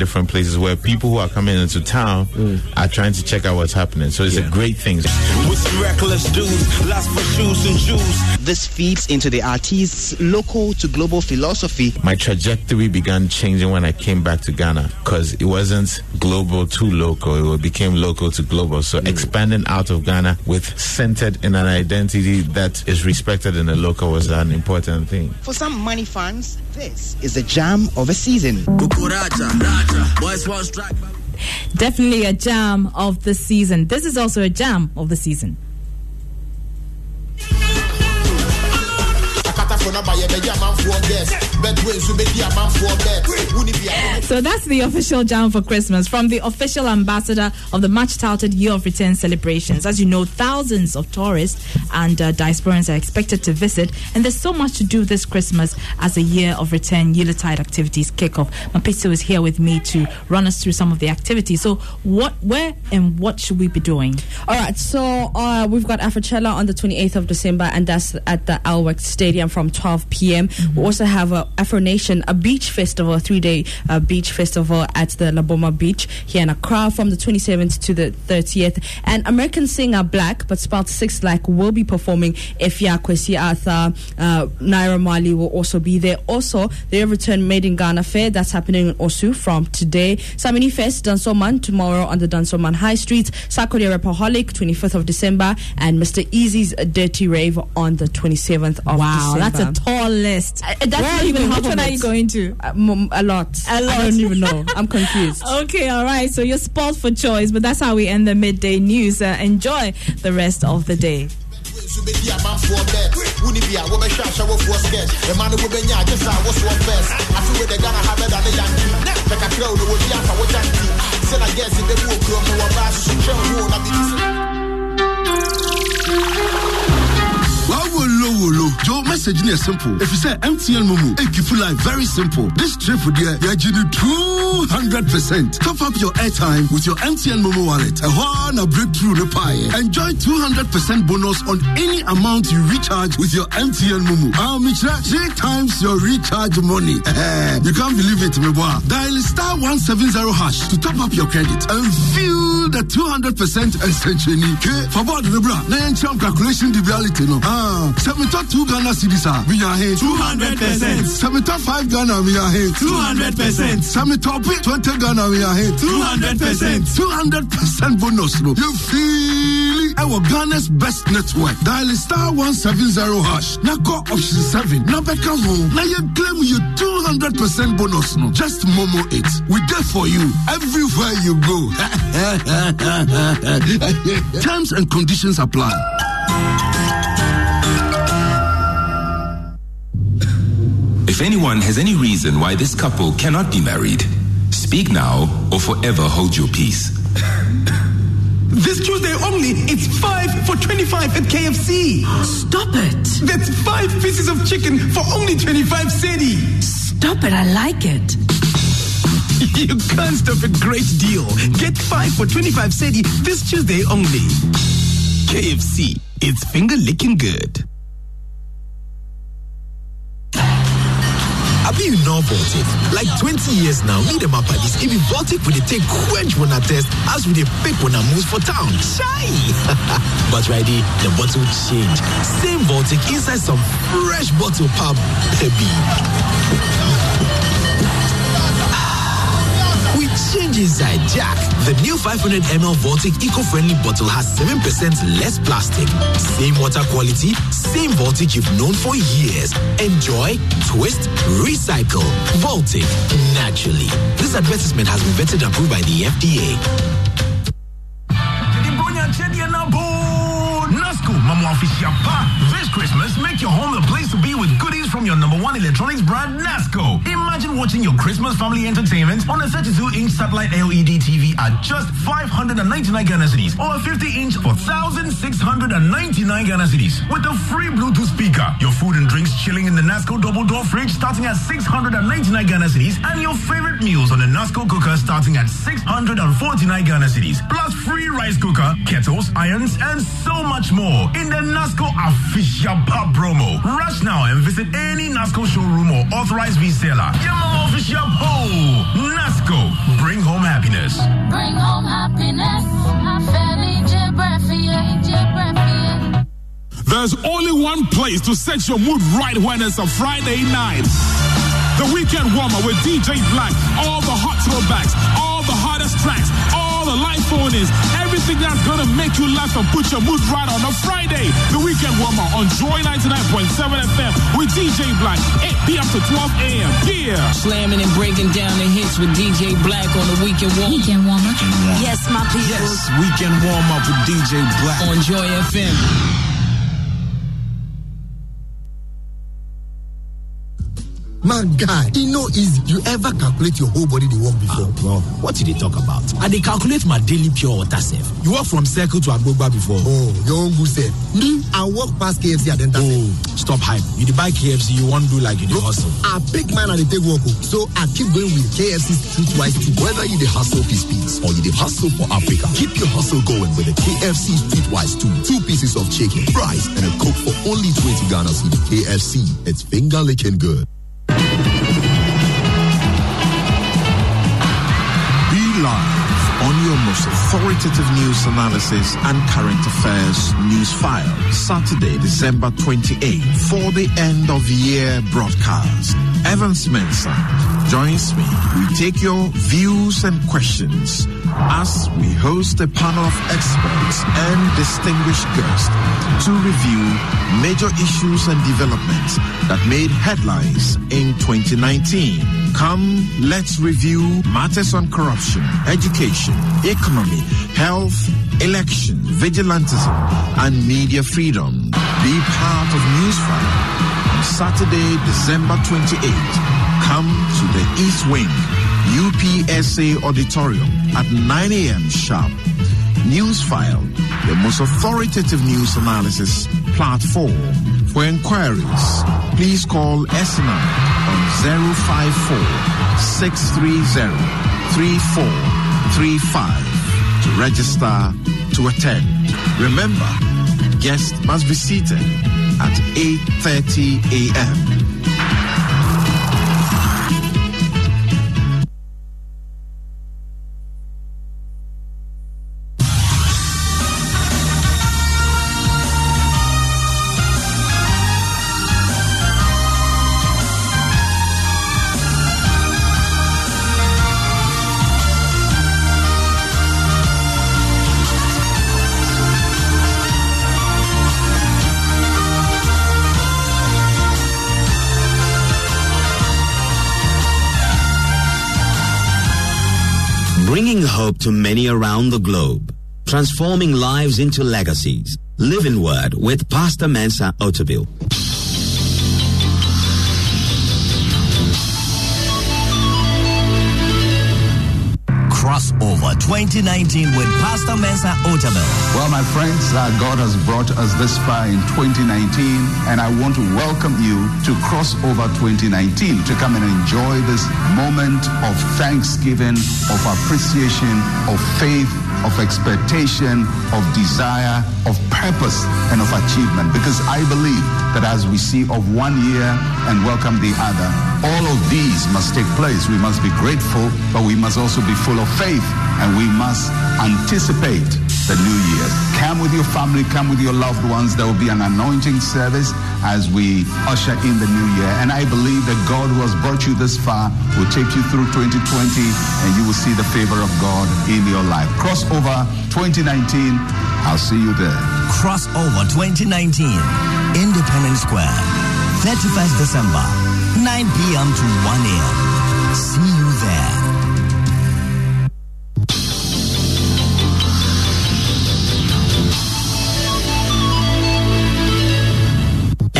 different places where people who are coming into town mm. are trying to check out what's happening. So it's a great thing. With reckless dudes, last for shoes and shoes. This feeds into the artist's local to global philosophy. My trajectory began changing when I came back to Ghana because it wasn't global to local, it became local to global. So mm. expanding out of Ghana with centered in an identity that is respected in the local was an important thing. For Samini fans, this is the jam of a season. Definitely a jam of the season. This is also a jam of the season. So that's the official jam for Christmas from the official ambassador of the much touted Year of Return celebrations. As you know, thousands of tourists and uh, diasporans are expected to visit, and there's so much to do this Christmas as a Year of Return Yuletide activities kick off. Mapitso is here with me to run us through some of the activities. So, what, where, and what should we be doing? All right, so uh, we've got Afrochella on the 28th of December, and that's at the El Wak Stadium from 12 p.m. We also have uh, Afro Nation, a beach festival, a three-day uh, beach festival at the Laboma Beach here in Accra from the 27th to the 30th. And American singer Black, but spelled six like, will be performing. Efya Kwesi Arthur, uh, Naira Marley will also be there. Also, the Return Made in Ghana Fair that's happening in Osu from today. Samini Fest, Dansoman tomorrow on the Dansoman High Street. Sarkodie Rapperholic, 25th of December, and Mr. Eazi's Detty Rave on the 27th of Wow, December. that's a tall list. Uh, that's Where not you even going? half Which one are you going to? Uh, m- a lot. A lot. I don't even know. I'm confused. Okay, all right. So you're spoiled for choice, but that's how we end the midday news. Uh, enjoy the rest of the day. Wawolo wolo. Joe message is simple. If you say MTN MoMo, it you life very simple. This trip for there, you're getting two hundred percent. Top up your airtime with your MTN MoMo wallet. A one a breakthrough the pie. Enjoy two hundred percent bonus on any amount you recharge with your MTN MoMo. I'll three times your recharge money. you can't believe it, me boy. Dial star one seven zero hash to top up your credit and feel the two hundred percent extension. Okay, for about the bra. Calculation the reality no. Ah, seventy two Ghana cedis are we are here. 200%. Seventy five Ghana we are here. 200%. Seventy twenty Ghana we are here. 200%. Two hundred percent bonus no. You feel it? Our Ghana's best network. Dial star one seven zero hash. Now go option seven. Now back home. Now you claim your two hundred percent bonus no. Just Momo it. We there for you everywhere you go. Terms and conditions apply. If anyone has any reason why this couple cannot be married, speak now or forever hold your peace. This Tuesday only, it's 5 for 25 at KFC. Stop it. That's 5 pieces of chicken for only 25 cedi. Stop it. I like it. You can't stop a great deal. Get 5 for 25 cedi this Tuesday only. KFC, it's finger licking good. You know Baltic. Like 20 years now, me and my buddies, it be Baltic when they take quench when I test, as we they pick when I move for town. Shy! but ready, the bottle change. Same Baltic inside some fresh bottle pub, baby. Change inside Jack. The new 500 ml Baltic eco-friendly bottle has 7% less plastic. Same water quality, same Baltic you've known for years. Enjoy, twist, recycle. Baltic, naturally. This advertisement has been vetted and approved by the FDA. Mama Official Pa. This Christmas, make your home the place to be with goodies from your number one electronics brand, Nasco. Imagine watching your Christmas family entertainment on a 32-inch satellite LED TV at just 599 Ghana cedis or a 50-inch for 1,699 Ghana cedis with a free Bluetooth speaker. Your food and drinks chilling in the Nasco double door fridge starting at 699 Ghana cedis and your favorite meals on the Nasco cooker starting at 649 Ghana cedis. Plus free rice cooker, kettles, irons, and so much more in the Nasco official pub promo. Rush now and visit any Nasco showroom or authorized reseller. Yamama official ho! Nasco, happiness. Bring home happiness. Eh, eh. There's only one place to set your mood right when it's a Friday night. The weekend warmer with DJ Black. All the hot throwbacks, all the hottest tracks, all the life phone is. everything that's gonna make you laugh and put your mood right on a Friday. The weekend warmer on Joy 99.7 FM with DJ Black, 8 p.m. to 12 a.m. Yeah. Slamming and breaking down the hits with DJ Black on the weekend warmer. Weekend warmer. Yes, my people. Yes, weekend warm up with DJ Black on Joy FM. My guy, e no easy. You ever calculate your whole body dey work before? Ah, bro, what you dey talk about? I dey calculate my daily pure water sef. You work from Circle to Agbogba before? Oh, your own good sef. Me, I work past KFC at Denta Oh, stop hype. You dey buy KFC, you wan do like you dey hustle. I pick mine and dey take work o. So I keep going with KFC Streetwise Two. Whether you dey hustle piece piece or you dey hustle for Africa, keep your hustle going with the KFC Streetwise Two. Two pieces of chicken, fries, and a coke for only 20 Ghana cedi. KFC, it's finger licking good. Live on your most authoritative news analysis and current affairs news file. Saturday, December 28th for the end of year broadcast. Evans Mensah joins me. We take your views and questions as we host a panel of experts and distinguished guests to review major issues and developments that made headlines in 2019. Come, let's review matters on corruption, education, economy, health, election, vigilantism, and media freedom. Be part of Newsfile on Saturday, December 28th. Come to the East Wing UPSA Auditorium at 9 a.m. sharp. Newsfile, the most authoritative news analysis platform. For inquiries, please call SNI on 054 630 3435 to register to attend. Remember, guests must be seated at 8:30 a.m. to many around the globe, transforming lives into legacies. Living Word with Pastor Mensa Otabil. 2019 with Pastor Mensa Otabil. Well, my friends, uh, God has brought us this far in 2019, and I want to welcome you to Crossover 2019 to come and enjoy this moment of thanksgiving, of appreciation, of faith, of expectation, of desire, of purpose, and of achievement. Because I believe that as we see of one year and welcome the other, all of these must take place. We must be grateful, but we must also be full of faith, and we must anticipate the new year. Come with your family, come with your loved ones. There will be an anointing service as we usher in the new year. And I believe that God who has brought you this far will take you through 2020 and you will see the favor of God in your life. Crossover 2019. I'll see you there. Crossover 2019, Independence Square, 31st December, 9 p.m. to 1 a.m.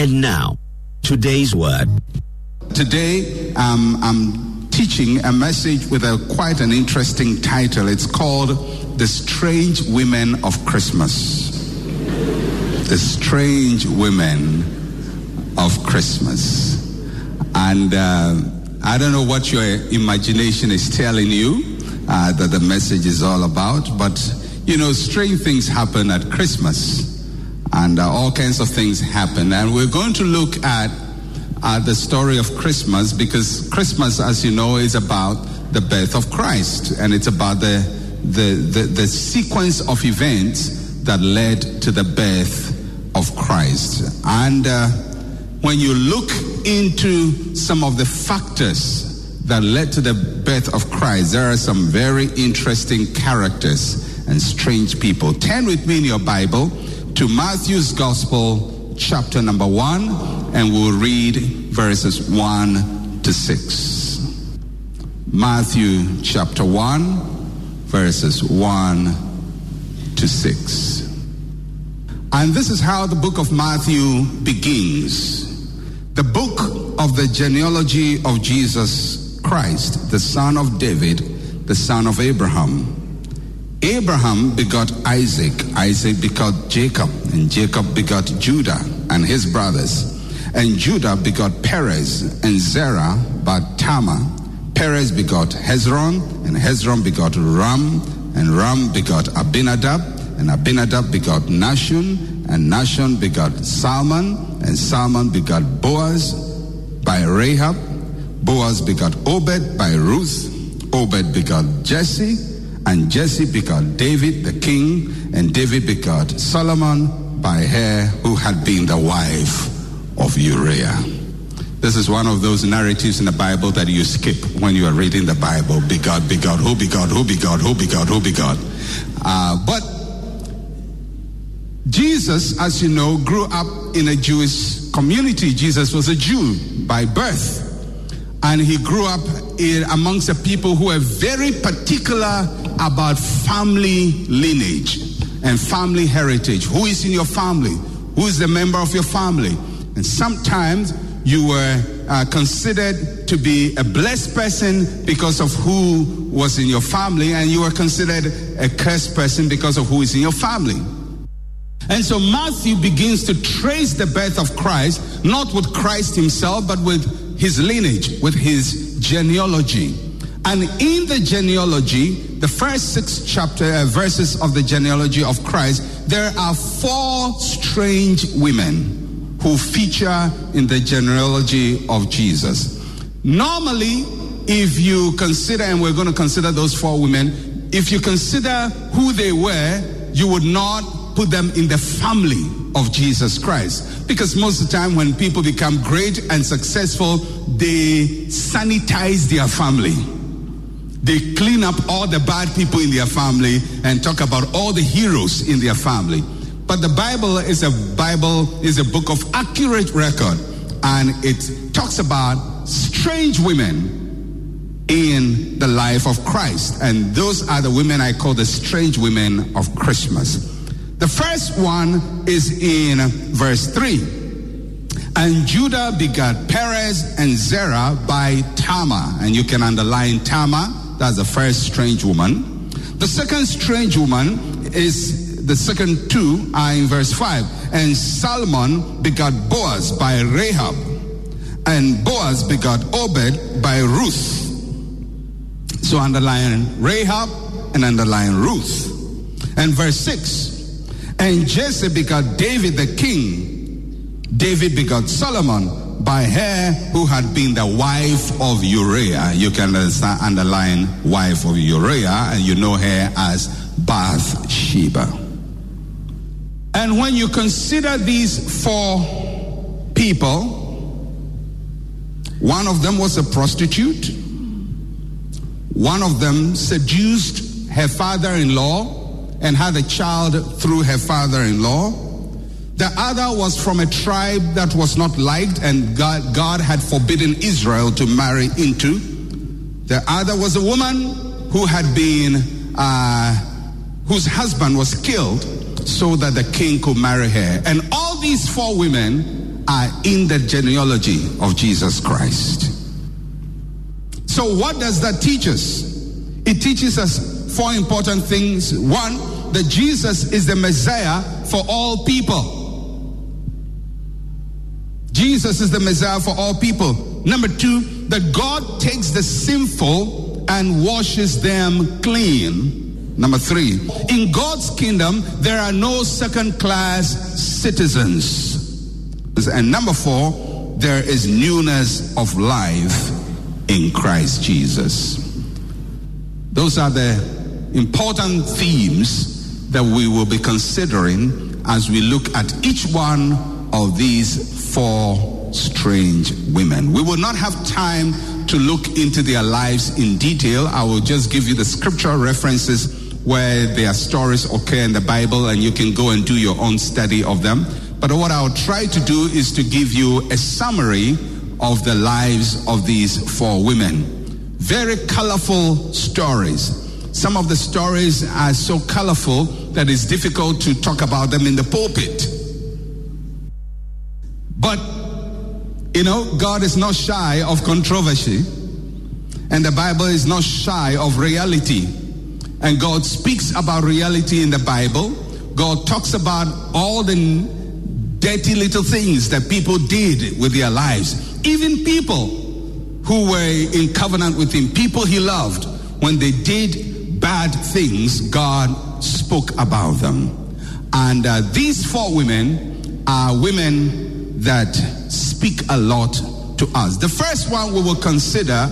And now, today's word. Today, um, I'm teaching a message with a quite an interesting title. It's called The Strange Women of Christmas. The Strange Women of Christmas. And uh, I don't know what your imagination is telling you uh, that the message is all about, but you know, strange things happen at Christmas and uh, all kinds of things happen. And we're going to look at uh, the story of Christmas because Christmas, as you know, is about the birth of Christ, and it's about the, the, the, the sequence of events that led to the birth of Christ. And uh, when you look into some of the factors that led to the birth of Christ, there are some very interesting characters and strange people. Turn with me in your Bible to Matthew's Gospel, chapter number one, and we'll read verses one to six. Matthew chapter 1, verses 1 to 6. And this is how the book of Matthew begins. The book of the genealogy of Jesus Christ, the son of David, the son of Abraham. Abraham begot Isaac, Isaac begot Jacob, and Jacob begot Judah and his brothers. And Judah begot Perez and Zerah by Tamar Perez begot Hezron, and Hezron begot Ram, and Ram begot Abinadab, and Abinadab begot Nahshon, and Nahshon begot Salmon, and Salmon begot Boaz by Rahab. Boaz begot Obed by Ruth. Obed begot Jesse, and Jesse begot David the king, and David begot Solomon by her who had been the wife of Uriah. This is one of those narratives in the Bible that you skip when you are reading the Bible. Be God, be God, who be God, who be God, who be God, who be God. Uh, but Jesus, as you know, grew up in a Jewish community. Jesus was a Jew by birth. And he grew up in, amongst a people who were very particular about family lineage and family heritage. Who is in your family? Who is the member of your family? And sometimes you were uh, considered to be a blessed person because of who was in your family, and you were considered a cursed person because of who is in your family. And so Matthew begins to trace the birth of Christ, not with Christ himself, but with his lineage, with his genealogy. And in the genealogy, the first six chapter uh, verses of the genealogy of Christ, there are four strange women who feature in the genealogy of Jesus. Normally, if you consider, and we're going to consider those four women, if you consider who they were, you would not put them in the family of Jesus Christ. Because most of the time, when people become great and successful, they sanitize their family. They clean up all the bad people in their family and talk about all the heroes in their family. But the Bible is a Bible is a book of accurate record and it talks about strange women in the life of Christ. And those are the women I call the strange women of Christmas. The first one is in verse 3. And Judah begat Perez and Zerah by Tamar. And you can underline Tamar. That's the first strange woman. The second strange woman is the second two are in verse 5. And Salmon begot Boaz by Rahab, and Boaz begot Obed by Ruth. So underline Rahab and underline Ruth. And verse 6. And Jesse begot David the king. David begot Solomon by her who had been the wife of Uriah. You can underline wife of Uriah, and you know her as Bathsheba. And when you consider these four people, one of them was a prostitute, one of them seduced her father in law and had a child through her father in law. The other was from a tribe that was not liked and God, God had forbidden Israel to marry into. The other was a woman who had been, uh, whose husband was killed so that the king could marry her. And all these four women are in the genealogy of Jesus Christ. So, what does that teach us? It teaches us four important things. One, that Jesus is the Messiah for all people. Jesus is the Messiah for all people. Number two, that God takes the sinful and washes them clean. Number three, in God's kingdom, there are no second class citizens. And number four, there is newness of life in Christ Jesus. Those are the important themes that we will be considering as we look at each one of these four strange women. We will not have time to look into their lives in detail. I will just give you the scriptural references where their stories occur in the Bible and you can go and do your own study of them. But what I'll try to do is to give you a summary of the lives of these four women. Very colorful stories. Some of the stories are so colorful that it's difficult to talk about them in the pulpit. But, you know, God is not shy of controversy, and the Bible is not shy of reality. And God speaks about reality in the Bible. God talks about all the dirty little things that people did with their lives. Even people who were in covenant with Him, people He loved, when they did bad things, God spoke about them. And uh, these four women are women that speak a lot to us. The first one we will consider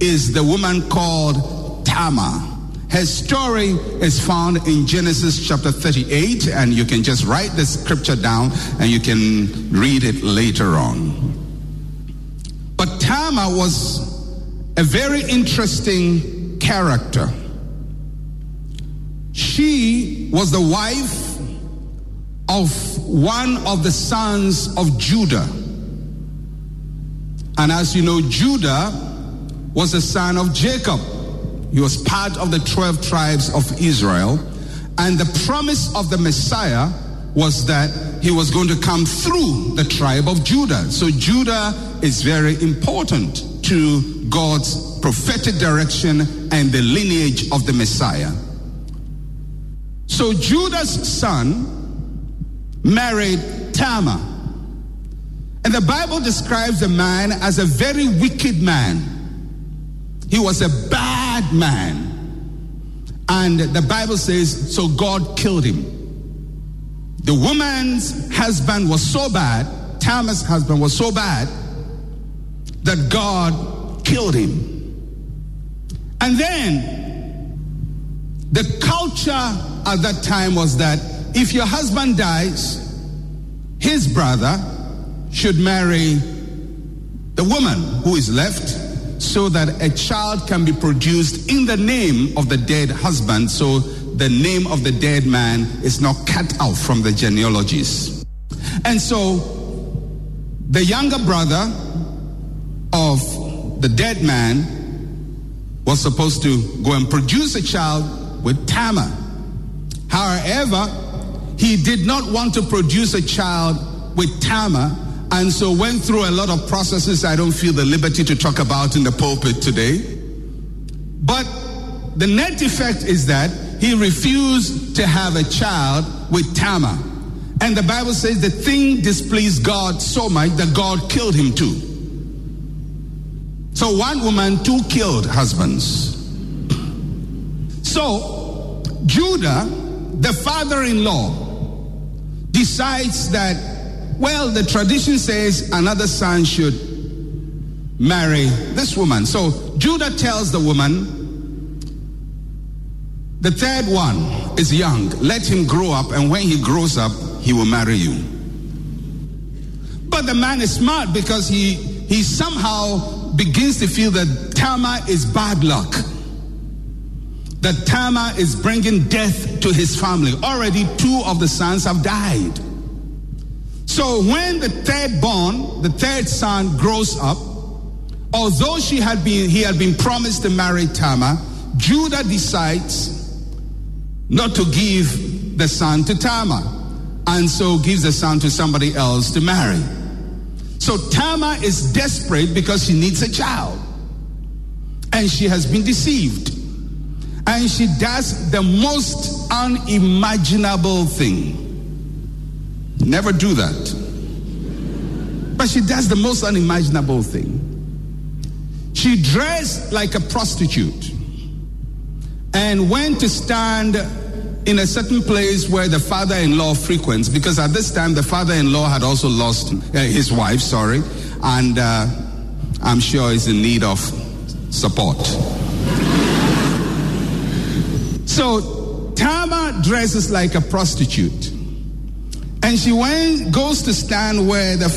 is the woman called Tamar. Her story is found in Genesis chapter 38, and you can just write the scripture down and you can read it later on. But Tamar was a very interesting character. She was the wife of one of the sons of Judah. And as you know, Judah was a son of Jacob. He was part of the 12 tribes of Israel. And the promise of the Messiah was that he was going to come through the tribe of Judah. So Judah is very important to God's prophetic direction and the lineage of the Messiah. So Judah's son married Tamar. And the Bible describes the man as a very wicked man. He was a bad man. And the Bible says, so God killed him. The woman's husband was so bad, Tamar's husband was so bad, that God killed him. And then the culture at that time was that if your husband dies, his brother should marry the woman who is left so that a child can be produced in the name of the dead husband so the name of the dead man is not cut out from the genealogies. And so the younger brother of the dead man was supposed to go and produce a child with Tamar. However, he did not want to produce a child with Tamar and so went through a lot of processes I don't feel the liberty to talk about in the pulpit today. But the net effect is that he refused to have a child with Tamar. And the Bible says the thing displeased God so much that God killed him too. So one woman, two killed husbands. So Judah, the father in law, decides that, well, the tradition says another son should marry this woman. So Judah tells the woman, the third one is young. Let him grow up, and when he grows up, he will marry you. But the man is smart because he, he somehow begins to feel that Tamar is bad luck. That Tamar is bringing death to his family. Already two of the sons have died. So when the third born, the third son grows up, although she had been, he had been promised to marry Tamar, Judah decides not to give the son to Tamar, and so gives the son to somebody else to marry. So Tamar is desperate because she needs a child, and she has been deceived. And she does the most unimaginable thing. Never do that. But she does the most unimaginable thing. She dressed like a prostitute and went to stand in a certain place where the father in law frequents, because at this time the father in law had also lost uh, his wife, sorry, and uh, I'm sure is in need of support. So Tamar dresses like a prostitute. And she went, goes to stand where the